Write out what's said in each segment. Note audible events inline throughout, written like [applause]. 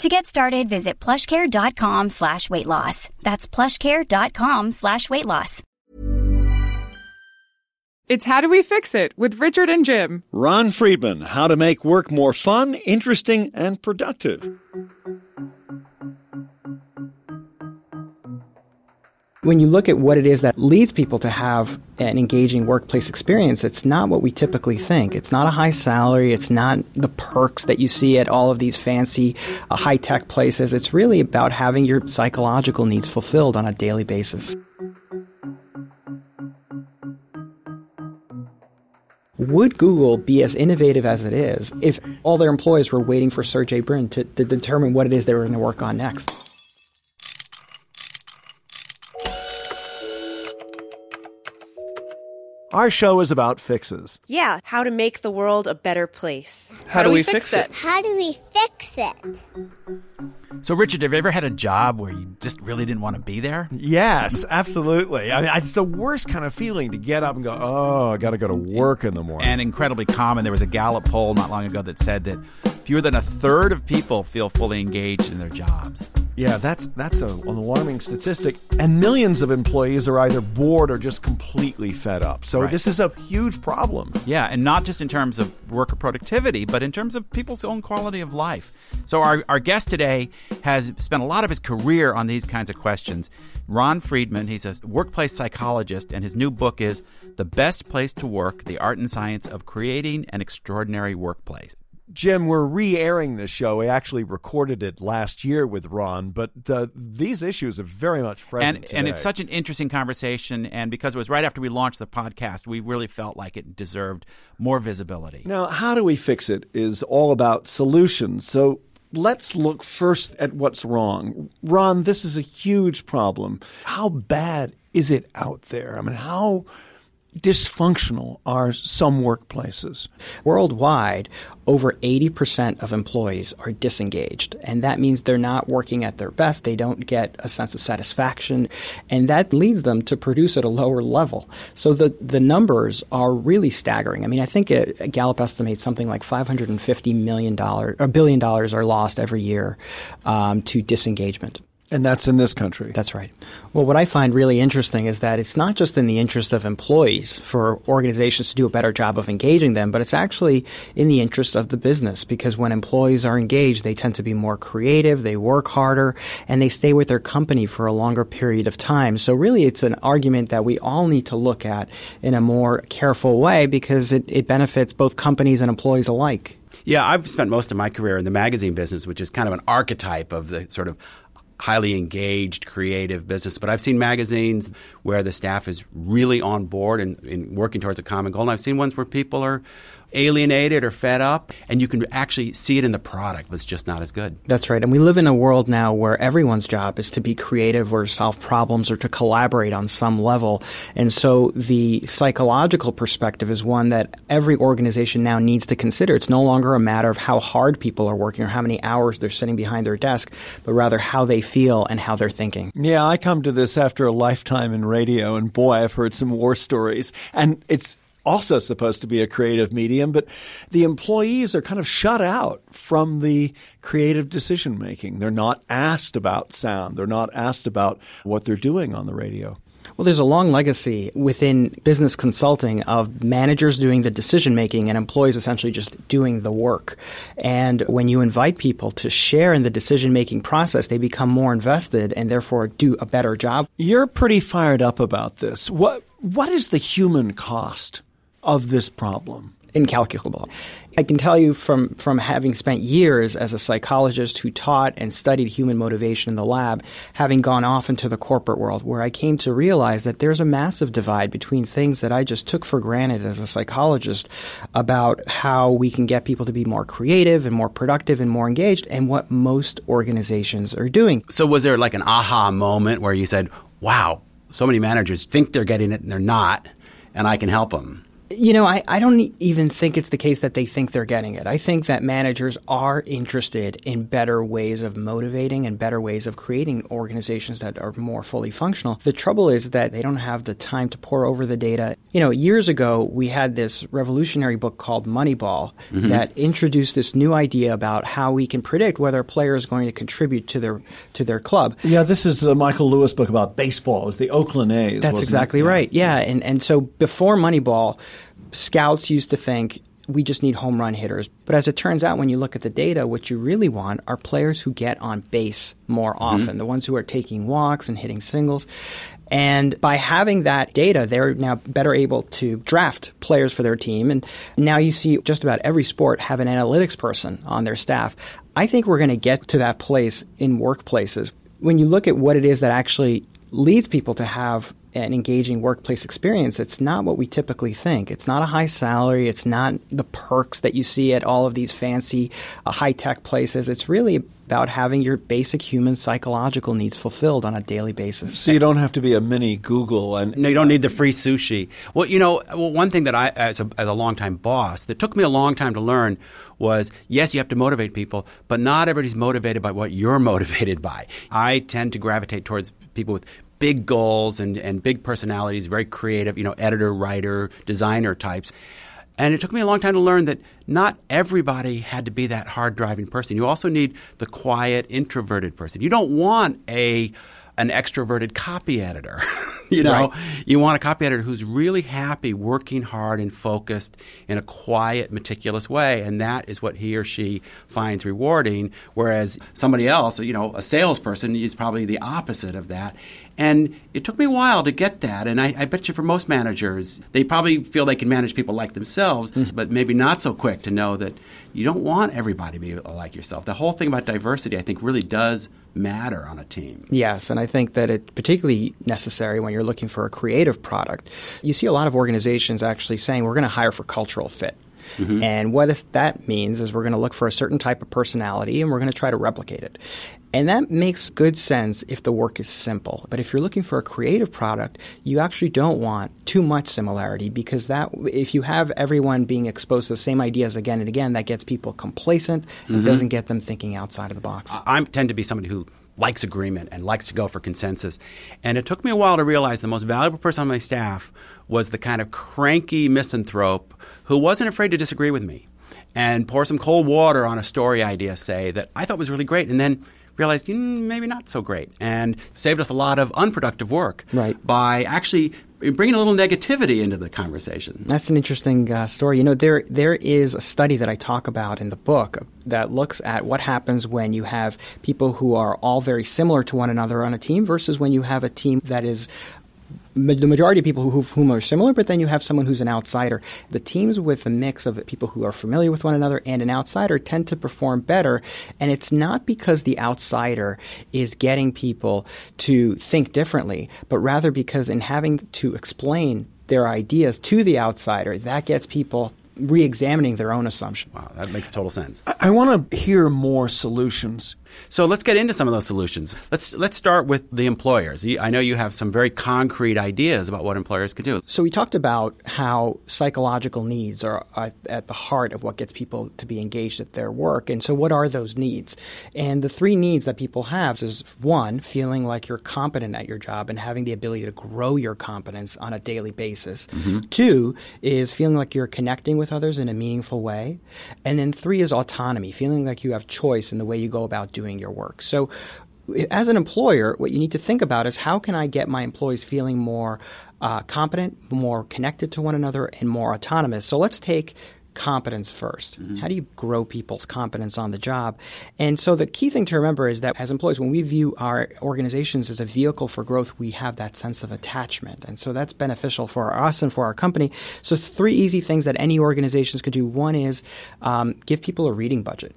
To get started, visit plushcare.com slash weight loss. That's plushcare.com slash weight loss. It's How Do We Fix It with Richard and Jim. Ron Friedman, How to Make Work More Fun, Interesting, and Productive. When you look at what it is that leads people to have an engaging workplace experience, it's not what we typically think. It's not a high salary. It's not the perks that you see at all of these fancy, uh, high tech places. It's really about having your psychological needs fulfilled on a daily basis. Would Google be as innovative as it is if all their employees were waiting for Sergey Brin to, to determine what it is they were going to work on next? Our show is about fixes. Yeah, how to make the world a better place. How, do we fix it? How do we fix it? So, Richard, have you ever had a job where you just really didn't want to be there? Yes, absolutely. I mean, it's the worst kind of feeling to get up and go, oh, I got to go to work in the morning. And incredibly common. There was a Gallup poll not long ago that said that fewer than a third of people feel fully engaged in their jobs. Yeah, that's that's a, an alarming statistic. And millions of employees are either bored or just completely fed up. So Right. this is a huge problem. Yeah, and not just in terms of worker productivity, but in terms of people's own quality of life. So, our, our guest today has spent a lot of his career on these kinds of questions. Ron Friedman, he's a workplace psychologist, and his new book is The Best Place to Work The Art and Science of Creating an Extraordinary Workplace. Jim, we're re-airing this show. We actually recorded it last year with Ron, but the, these issues are very much present and today. and it's such an interesting conversation and because it was right after we launched the podcast we really felt like it deserved more visibility Now, how do we fix it is all about solutions. So let's look first at what's wrong. Ron, this is a huge problem. How bad is it out there? I mean, how dysfunctional are some workplaces? Worldwide, over 80% of employees are disengaged. And that means they're not working at their best. They don't get a sense of satisfaction. And that leads them to produce at a lower level. So the, the numbers are really staggering. I mean, I think Gallup estimates something like $550 million or billion dollars are lost every year um, to disengagement. And that's in this country. That's right. Well, what I find really interesting is that it's not just in the interest of employees for organizations to do a better job of engaging them, but it's actually in the interest of the business because when employees are engaged, they tend to be more creative, they work harder, and they stay with their company for a longer period of time. So really, it's an argument that we all need to look at in a more careful way because it, it benefits both companies and employees alike. Yeah, I've spent most of my career in the magazine business, which is kind of an archetype of the sort of highly engaged, creative business. But I've seen magazines where the staff is really on board and, and working towards a common goal. And I've seen ones where people are alienated or fed up, and you can actually see it in the product, but it's just not as good. That's right. And we live in a world now where everyone's job is to be creative or solve problems or to collaborate on some level. And so the psychological perspective is one that every organization now needs to consider. It's no longer a matter of how hard people are working or how many hours they're sitting behind their desk, but rather how they feel and how they're thinking. Yeah, I come to this after a lifetime in radio, and boy, I've heard some war stories. And it's also supposed to be a creative medium, but the employees are kind of shut out from the creative decision making. They're not asked about sound, they're not asked about what they're doing on the radio. Well, there's a long legacy within business consulting of managers doing the decision making and employees essentially just doing the work. And when you invite people to share in the decision making process, they become more invested and therefore do a better job. You're pretty fired up about this. What what is the human cost of this problem? incalculable. I can tell you from, from having spent years as a psychologist who taught and studied human motivation in the lab, having gone off into the corporate world, where I came to realize that there's a massive divide between things that I just took for granted as a psychologist about how we can get people to be more creative and more productive and more engaged, and what most organizations are doing. So, was there like an aha moment where you said, wow, so many managers think they're getting it and they're not, and I can help them? You know, I, I don't even think it's the case that they think they're getting it. I think that managers are interested in better ways of motivating and better ways of creating organizations that are more fully functional. The trouble is that they don't have the time to pour over the data. You know, years ago, we had this revolutionary book called Moneyball mm-hmm. that introduced this new idea about how we can predict whether a player is going to contribute to their to their club. Yeah, this is a Michael Lewis book about baseball. It was the Oakland A's. That's exactly it? right. Yeah, and and so before Moneyball scouts used to think we just need home run hitters. But as it turns out, when you look at the data, what you really want are players who get on base more mm-hmm. often, the ones who are taking walks and hitting singles. And by having that data, they're now better able to draft players for their team. And now you see just about every sport have an analytics person on their staff. I think we're going to get to that place in workplaces. When you look at what it is that actually leads people to have an engaging workplace experience, it's not what we typically think. It's not a high salary. It's not the perks that you see at all of these fancy, uh, high tech places. It's really about having your basic human psychological needs fulfilled on a daily basis. So you don't have to be a mini Google, and no, you don't need the free sushi. Well, you know, well, one thing that I, as a, as a longtime boss, that took me a long time to learn was yes, you have to motivate people, but not everybody's motivated by what you're [laughs] motivated by. I tend to gravitate towards people with big goals and, and big personalities, very creative, you know, editor, writer, designer types. And it took me a long time to learn that not everybody had to be that hard driving person. You also need the quiet, introverted person. You don't want a an extroverted copy editor. [laughs] [laughs] you know, right. you want a copy editor who's really happy working hard and focused in a quiet, meticulous way, and that is what he or she finds rewarding. Whereas somebody else, you know, a salesperson is probably the opposite of that. And it took me a while to get that. And I, I, bet you for most managers, they probably feel they can manage people like themselves, mm-hmm. but maybe not so quick to know that you don't want everybody to be like yourself. The whole thing about diversity, I think, really does matter on a team. Yes, and I think that it's particularly necessary when you're looking for a creative product. You see a lot of organizations actually saying we're going to hire for cultural fit. Mm-hmm. And what that means is we're going to look for a certain type of personality and we're going to try to replicate it. And that makes good sense if the work is simple. But if you're looking for a creative product, you actually don't want too much similarity because that if you have everyone being exposed to the same ideas again and again, that gets people complacent and mm-hmm. doesn't get them thinking outside of the box. I tend to be somebody who likes agreement and likes to go for consensus. And it took me a while to realize the most valuable person on my staff was the kind of cranky misanthrope who wasn't afraid to disagree with me and pour some cold water on a story idea, say, that I thought was really great. And then realized mm, maybe not so great and saved us a lot of unproductive work right. by actually bringing a little negativity into the conversation. That's an interesting uh, story. You know, there there is a study that I talk about in the book that looks at what happens when you have people who are all very similar to one another on a team versus when you have a team that is the majority of people who, whom are similar, but then you have someone who's an outsider. The teams with a mix of people who are familiar with one another and an outsider tend to perform better. And it's not because the outsider is getting people to think differently, but rather because in having to explain their ideas to the outsider, that gets people re-examining their own assumption. Wow, that makes total sense. I, I want to hear more solutions so let's get into some of those solutions. Let's let's start with the employers. I know you have some very concrete ideas about what employers could do. So we talked about how psychological needs are at the heart of what gets people to be engaged at their work. And so what are those needs? And the three needs that people have is one, feeling like you're competent at your job and having the ability to grow your competence on a daily basis. Mm-hmm. Two is feeling like you're connecting with others in a meaningful way. And then three is autonomy, feeling like you have choice in the way you go about doing doing your work. So as an employer, what you need to think about is how can I get my employees feeling more uh, competent, more connected to one another, and more autonomous. So let's take competence 1st mm-hmm. How do you grow people's competence on the job? And so the key thing to remember is that as employees, when we view our organizations as a vehicle for growth, we have that sense of attachment. And so that's beneficial for us and for our company. So three easy things that any organizations could do. One is um, give people a reading budget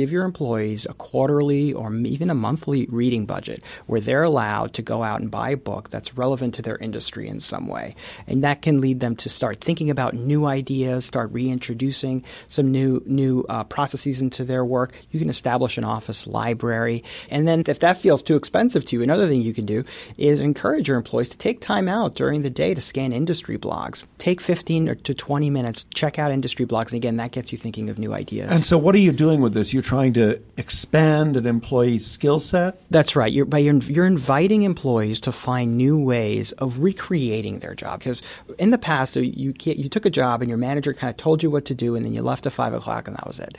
give your employees a quarterly or even a monthly reading budget where they're allowed to go out and buy a book that's relevant to their industry in some way. And that can lead them to start thinking about new ideas, start reintroducing some new new uh, processes into their work. You can establish an office library. And then if that feels too expensive to you, another thing you can do is encourage your employees to take time out during the day to scan industry blogs. Take 15 to 20 minutes, check out industry blogs. And again, that gets you thinking of new ideas. And so what are you doing with this? You're trying to expand an employee's skill set? That's right. You're, by, you're, you're inviting employees to find new ways of recreating their job. Because in the past, uh, you, you took a job and your manager kind of told you what to do, and then you left at 5 o'clock, and that was it.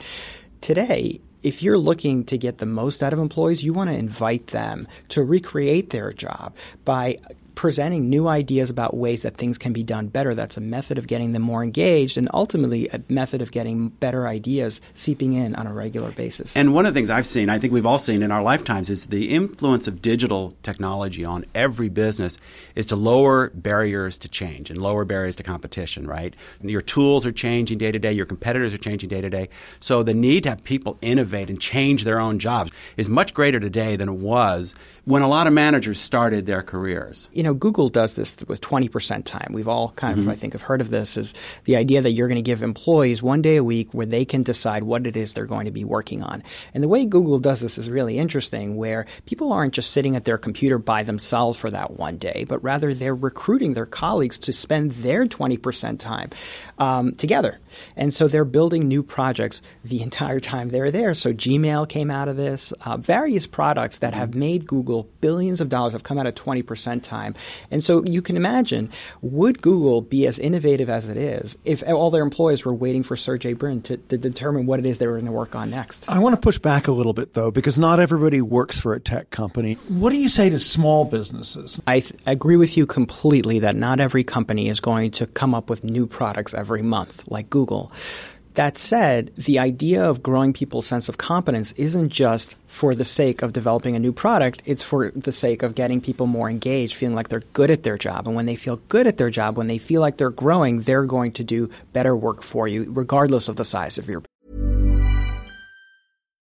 Today, if you're looking to get the most out of employees, you want to invite them to recreate their job by presenting new ideas about ways that things can be done better. That's a method of getting them more engaged and ultimately a method of getting better ideas seeping in on a regular basis. And one of the things I've seen, I think we've all seen in our lifetimes, is the influence of digital technology on every business is to lower barriers to change and lower barriers to competition, right? Your tools are changing day to day, your competitors are changing day to day. So the need to have people innovate and change their own jobs is much greater today than it was when a lot of managers started their careers. You know, Google does this with 20% time. We've all kind of, mm-hmm. I think, have heard of this is the idea that you're going to give employees one day a week where they can decide what it is they're going to be working on. And the way Google does this is really interesting where people aren't just sitting at their computer by themselves for that one day, but rather they're recruiting their colleagues to spend their 20% time um, together. And so they're building new projects the [laughs] entire time they're there. So Gmail came out of this, uh, various products that have made Google Google, billions of dollars have come out of 20% time. And so you can imagine, would Google be as innovative as it is if all their employees were waiting for Sergey Brin to, to determine what it is they were going to work on next? I want to push back a little bit, though, because not everybody works for a tech company. What do you say to small businesses? I th- agree with you completely that not every company is going to come up with new products every month like Google. That said, the idea of growing people's sense of competence isn't just for the sake of developing a new product, it's for the sake of getting people more engaged, feeling like they're good at their job. And when they feel good at their job, when they feel like they're growing, they're going to do better work for you, regardless of the size of your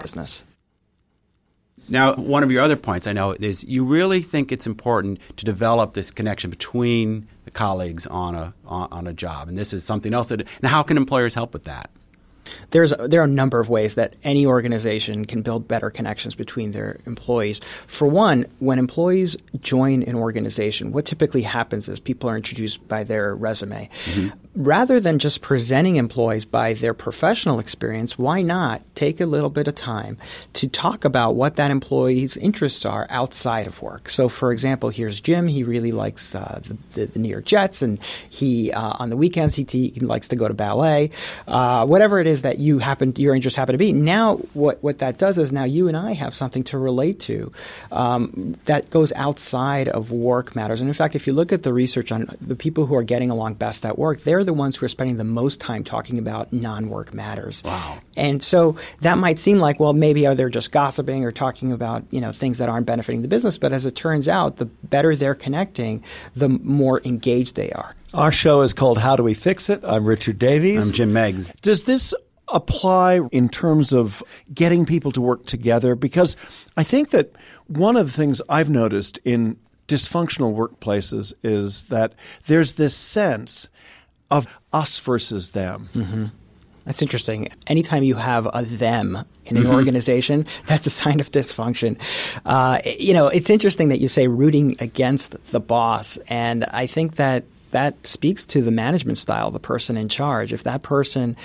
Business. Now, one of your other points I know is you really think it's important to develop this connection between the colleagues on a on, on a job, and this is something else. That now, how can employers help with that? there's there are a number of ways that any organization can build better connections between their employees. For one, when employees join an organization, what typically happens is people are introduced by their resume. Mm-hmm. Rather than just presenting employees by their professional experience, why not take a little bit of time to talk about what that employee's interests are outside of work? So, for example, here's Jim. He really likes uh, the, the, New York Jets, and he uh, on the weekends he, he, likes to go to ballet. Uh, whatever it is that you happen, your interests happen to be. Now, what what that does is now you and I have something to relate to um, that goes outside of work matters. And in fact, if you look at the research on the people who are getting along best at work, they're the ones who are spending the most time talking about non-work matters. Wow. And so that might seem like, well, maybe oh, they're they just gossiping or talking about you know things that aren't benefiting the business? But as it turns out, the better they're connecting, the more engaged they are. Our show is called How Do We Fix It? I'm Richard Davies. I'm Jim Meigs. Does this apply in terms of getting people to work together? Because I think that one of the things I've noticed in dysfunctional workplaces is that there's this sense of us versus them. Mm-hmm. That's interesting. Anytime you have a them in an mm-hmm. organization, [laughs] that's a sign of dysfunction. Uh, you know, it's interesting that you say rooting against the boss, and I think that that speaks to the management style, the person in charge. If that person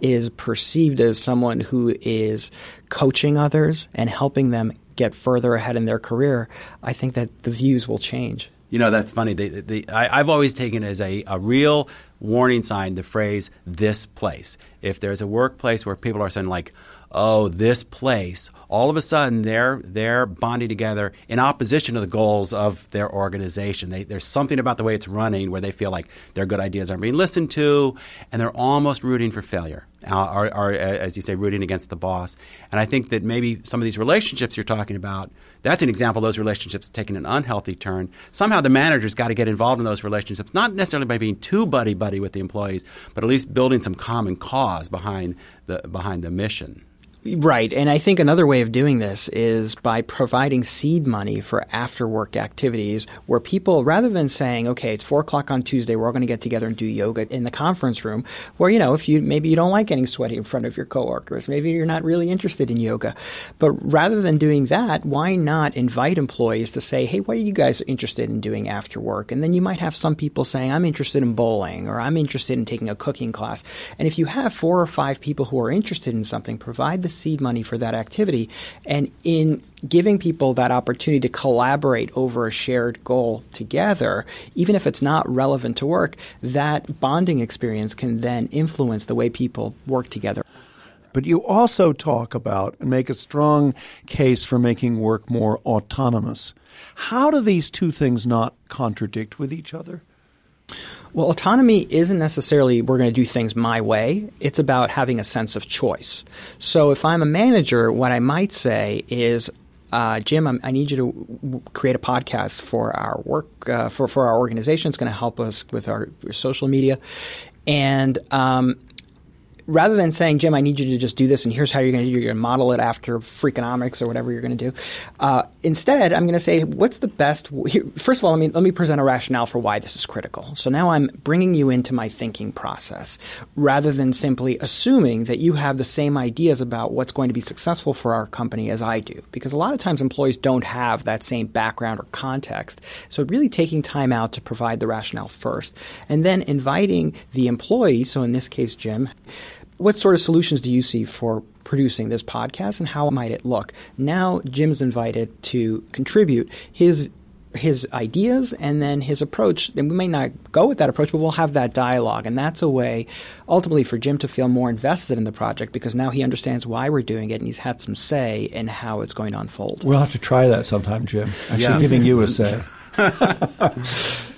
is perceived as someone who is coaching others and helping them get further ahead in their career, I think that the views will change. You know, that's funny. The, the, I, have always taken it as a, a real warning sign the phrase this place. If there's a workplace where people are saying, like, oh, this place, all of a sudden they're they're bonding together in opposition to the goals of their organization. They, there's something about the way it's running where they feel like their good ideas aren't being listened to, and they're almost rooting for failure, or, or as you say, rooting against the boss. And I think that maybe some of these relationships you're talking about, that's an example of those relationships taking an unhealthy turn. Somehow the manager's got to get involved in those relationships, not necessarily by being too buddy buddy with the employees, but at least building some common cause behind the behind the mission. Right. And I think another way of doing this is by providing seed money for after work activities where people, rather than saying, okay, it's four o'clock on Tuesday, we're all going to get together and do yoga in the conference room, where, you know, if you maybe you don't like getting sweaty in front of your coworkers, maybe you're not really interested in yoga. But rather than doing that, why not invite employees to say, hey, what are you guys interested in doing after work? And then you might have some people saying, I'm interested in bowling or I'm interested in taking a cooking class. And if you have four or five people who are interested in something, provide the seed money for that activity. And in giving people that opportunity to collaborate over a shared goal together, even if it's not relevant to work, that bonding experience can then influence the way people work together. But you also talk about and make a strong case for making work more autonomous. How do these two things not contradict with each other? Well, autonomy isn't necessarily we're going to do things my way. It's about having a sense of choice. So if I'm a manager, what I might say is, uh, Jim, I'm, i need you to create a podcast for our work uh, for for our organization. It's going to help us with our social media, and um, rather than saying, Jim, I need you to just do this and here's how you're going to do You're going to model it after Freakonomics or whatever you're going to do. Uh, instead, I'm going to say, what's the best? First of all, let me, let me present a rationale for why this is critical. So now I'm bringing you into my thinking process rather than simply assuming that you have the same ideas about what's going to be successful for our company as I do. Because a lot of times employees don't have that same background or context. So really taking time out to provide the rationale first and then inviting the employee, so in this case, Jim, what sort of solutions do you see for producing this podcast and how might it look? Now Jim's invited to contribute his his ideas and then his approach. And we may not go with that approach, but we'll have that dialogue. And that's a way ultimately for Jim to feel more invested in the project because now he understands why we're doing it and he's had some say in how it's going to unfold. We'll have to try that sometime, Jim. Actually yeah. giving you a [laughs] say. [laughs]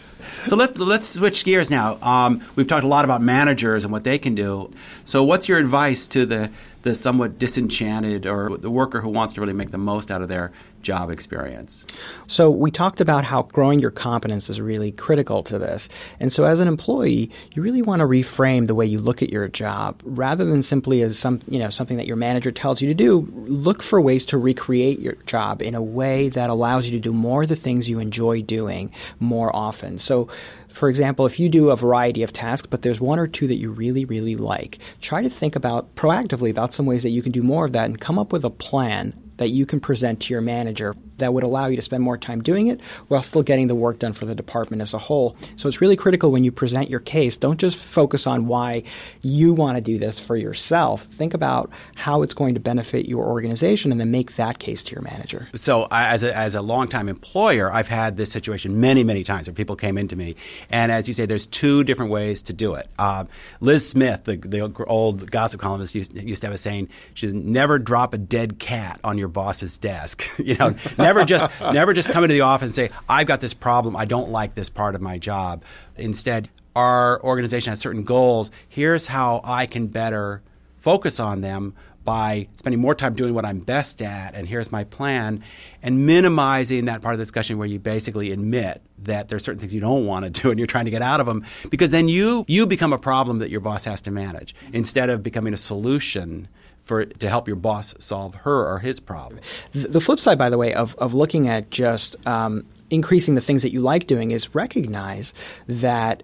So let, let's switch gears now. Um, we've talked a lot about managers and what they can do. So, what's your advice to the, the somewhat disenchanted or the worker who wants to really make the most out of their job experience. So we talked about how growing your competence is really critical to this. And so as an employee, you really want to reframe the way you look at your job rather than simply as some, you know, something that your manager tells you to do. Look for ways to recreate your job in a way that allows you to do more of the things you enjoy doing more often. So for example, if you do a variety of tasks, but there's one or two that you really, really like, try to think about proactively about some ways that you can do more of that and come up with a plan that you can present to your manager that would allow you to spend more time doing it while still getting the work done for the department as a whole. So it's really critical when you present your case. Don't just focus on why you want to do this for yourself. Think about how it's going to benefit your organization and then make that case to your manager. So, as a, as a longtime employer, I've had this situation many, many times where people came into me. And as you say, there's two different ways to do it. Uh, Liz Smith, the, the old gossip columnist, used, used to have a saying, she never drop a dead cat on your boss's desk. [laughs] you know, never just never just come into the office and say, I've got this problem, I don't like this part of my job. Instead, our organization has certain goals. Here's how I can better focus on them by spending more time doing what I'm best at, and here's my plan, and minimizing that part of the discussion where you basically admit that there's certain things you don't want to do and you're trying to get out of them, because then you you become a problem that your boss has to manage instead of becoming a solution for to help your boss solve her or his problem. The flip side, by the way, of of looking at just um, increasing the things that you like doing is recognize that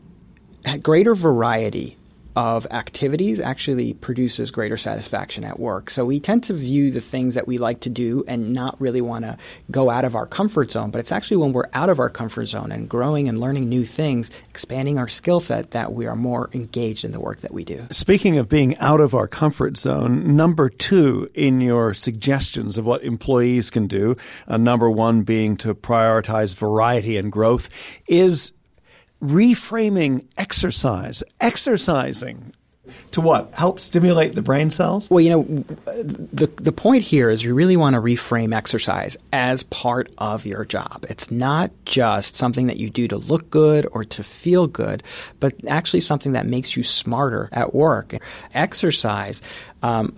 greater variety of activities actually produces greater satisfaction at work. So we tend to view the things that we like to do and not really want to go out of our comfort zone, but it's actually when we're out of our comfort zone and growing and learning new things, expanding our skill set that we are more engaged in the work that we do. Speaking of being out of our comfort zone, number 2 in your suggestions of what employees can do, uh, number 1 being to prioritize variety and growth is reframing exercise, exercising to what? Help stimulate the brain cells? Well, you know, the the point here is you really want to reframe exercise as part of your job. It's not just something that you do to look good or to feel good, but actually something that makes you smarter at work. Exercise um,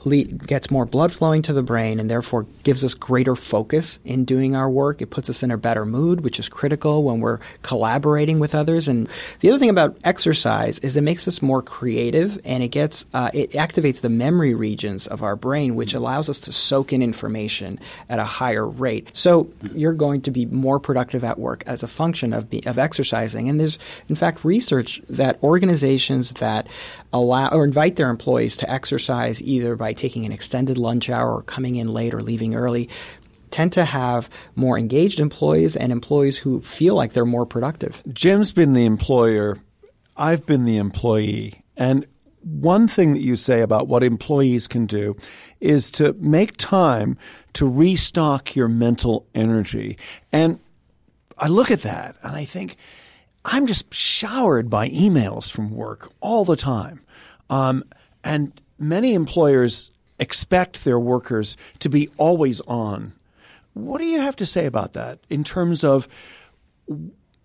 gets more blood flowing to the brain and therefore gives us greater focus in doing our work. It puts us in a better mood, which is critical when we're collaborating with others. And the other thing about exercise is it makes us more creative and it gets uh, it activates the memory regions of our brain, which allows us to soak in information at a higher rate. So you're going to be more productive at work as a function of be, of exercising. And there's in fact research that organizations that allow or invite their employees to exercise either by taking an extended lunch hour or coming in late or leaving early tend to have more engaged employees and employees who feel like they're more productive. Jim's been the employer, I've been the employee. And one thing that you say about what employees can do is to make time to restock your mental energy. And I look at that and I think, I'm just showered by emails from work all the time. Um, and many employers expect their workers to be always on. What do you have to say about that in terms of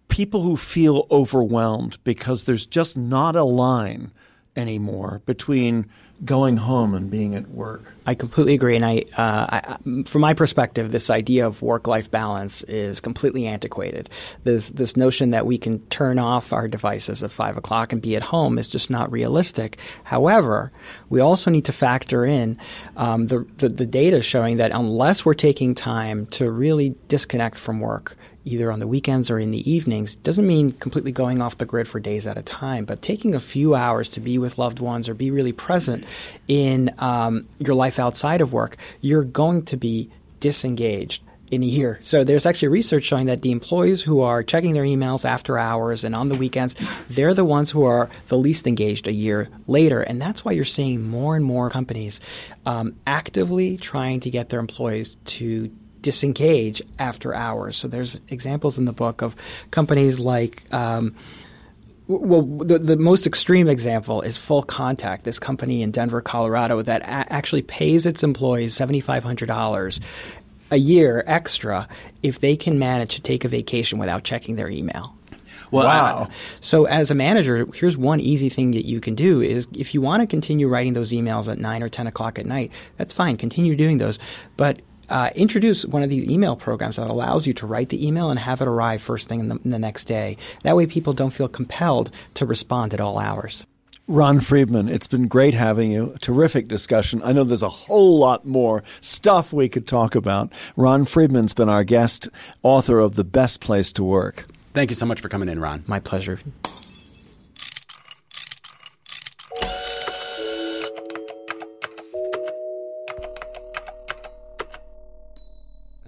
people who feel overwhelmed because there's just not a line anymore between going home and being at work. I completely agree, and I, uh, I from my perspective, this idea of work-life balance is completely antiquated. This this notion that we can turn off our devices at five o'clock and be at home is just not realistic. However, we also need to factor in um, the, the the data showing that unless we're taking time to really disconnect from work, either on the weekends or in the evenings doesn't mean completely going off the grid for days at a time, but taking a few hours to be with loved ones or be really present in um, your life outside of work, you're going to be disengaged in a year. So there's actually research showing that the employees who are checking their emails after hours and on the weekends, they're the ones who are the least engaged a year later. And that's why you're seeing more and more companies um, actively trying to get their employees to disengage after hours. So there's examples in the book of companies like. Um, well, the, the most extreme example is Full Contact, this company in Denver, Colorado, that a- actually pays its employees $7,500 a year extra if they can manage to take a vacation without checking their email. Well, wow. so as a manager, here's one easy thing that you can do is if you want to continue writing those emails at 9 or 10 o'clock at night, that's fine. Continue doing those. But uh, introduce one of these email programs that allows you to write the email and have it arrive first thing in the, in the next day. That way, people don't feel compelled to respond at all hours. Ron Friedman, it's been great having you. Terrific discussion. I know there's a whole lot more stuff we could talk about. Ron Friedman's been our guest, author of The Best Place to Work. Thank you so much for coming in, Ron. My pleasure.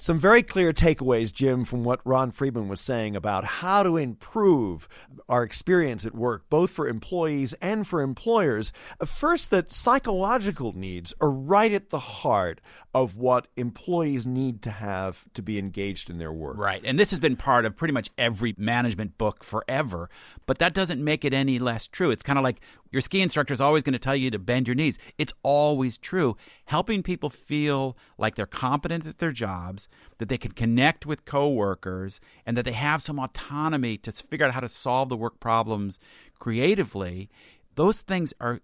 Some very clear takeaways, Jim, from what Ron Friedman was saying about how to improve our experience at work, both for employees and for employers. First, that psychological needs are right at the heart of what employees need to have to be engaged in their work. Right. And this has been part of pretty much every management book forever, but that doesn't make it any less true. It's kind of like your ski instructor is always going to tell you to bend your knees. It's always true. Helping people feel like they're competent at their jobs, that they can connect with coworkers, and that they have some autonomy to figure out how to solve the work problems creatively. Those things are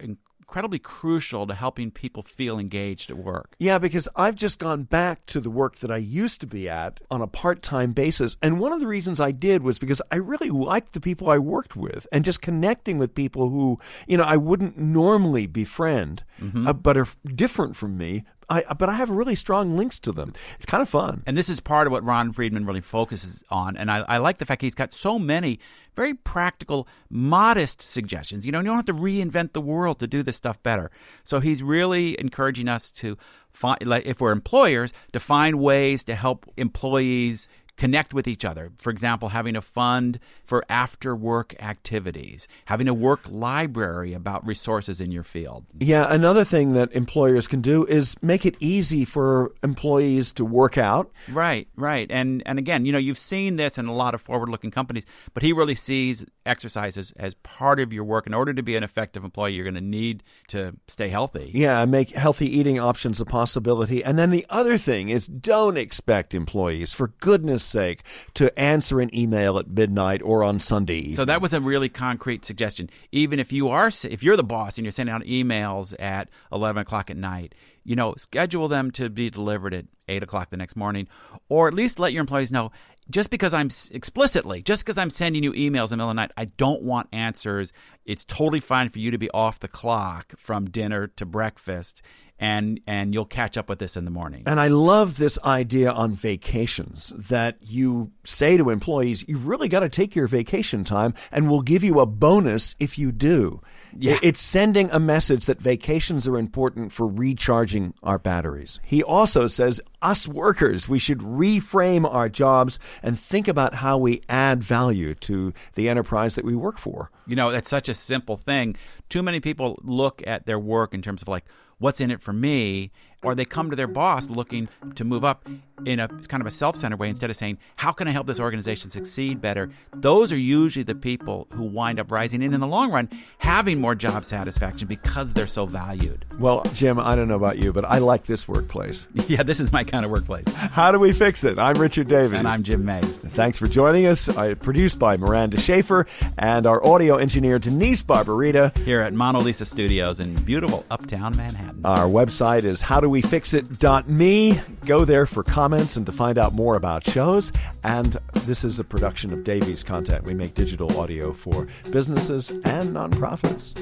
incredibly crucial to helping people feel engaged at work. Yeah, because I've just gone back to the work that I used to be at on a part time basis. And one of the reasons I did was because I really liked the people I worked with and just connecting with people who, you know, I wouldn't normally befriend, mm-hmm. uh, but are different from me, I, but I have really strong links to them. It's kind of fun. And this is part of what Ron Friedman really focuses on. And I, I like the fact he's got so many very practical, modest suggestions. You know, you don't have to reinvent the world to do this stuff better. So he's really encouraging us to find, like, if we're employers, to find ways to help employees connect with each other. For example, having a fund for after work activities, having a work library about resources in your field. Yeah, another thing that employers can do is make it easy for employees to work out. Right, right. And and again, you know, you've seen this in a lot of forward-looking companies, but he really sees exercise as, as part of your work. In order to be an effective employee, you're going to need to stay healthy. Yeah, make healthy eating options a possibility. And then the other thing is don't expect employees for goodness sake to answer an email at midnight or on Sunday. Evening. So that was a really concrete suggestion. Even if you are, if you're the boss and you're sending out emails at 11 o'clock at night, you know, schedule them to be delivered at 8 o'clock the next morning, or at least let your employees know just because I'm explicitly, just because I'm sending you emails in the middle of the night, I don't want answers. It's totally fine for you to be off the clock from dinner to breakfast and and you'll catch up with this in the morning. And I love this idea on vacations that you say to employees, you've really got to take your vacation time and we'll give you a bonus if you do. Yeah. It's sending a message that vacations are important for recharging our batteries. He also says, us workers, we should reframe our jobs and think about how we add value to the enterprise that we work for. You know, that's such a simple thing. Too many people look at their work in terms of like, what's in it for me or they come to their boss looking to move up in a kind of a self-centered way instead of saying how can i help this organization succeed better? Those are usually the people who wind up rising and in the long run having more job satisfaction because they're so valued. Well jim i don't know about you but i like this workplace. [laughs] Yeah this is my kind of workplace. How do we fix it? I'm richard Davies and i'm jim Meigs thanks for joining us I, produced by miranda schaefer and our audio engineer denise barbarita here at mona lisa studios in beautiful uptown manhattan. Our website is how do we wefixit.me. Go there for comments and to find out more about shows. And this is a production of Davies Content. We make digital audio for businesses and nonprofits.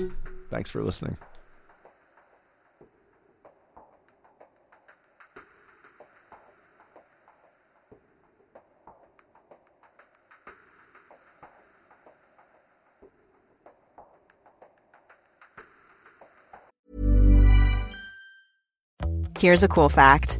Thanks for listening. Here's a cool fact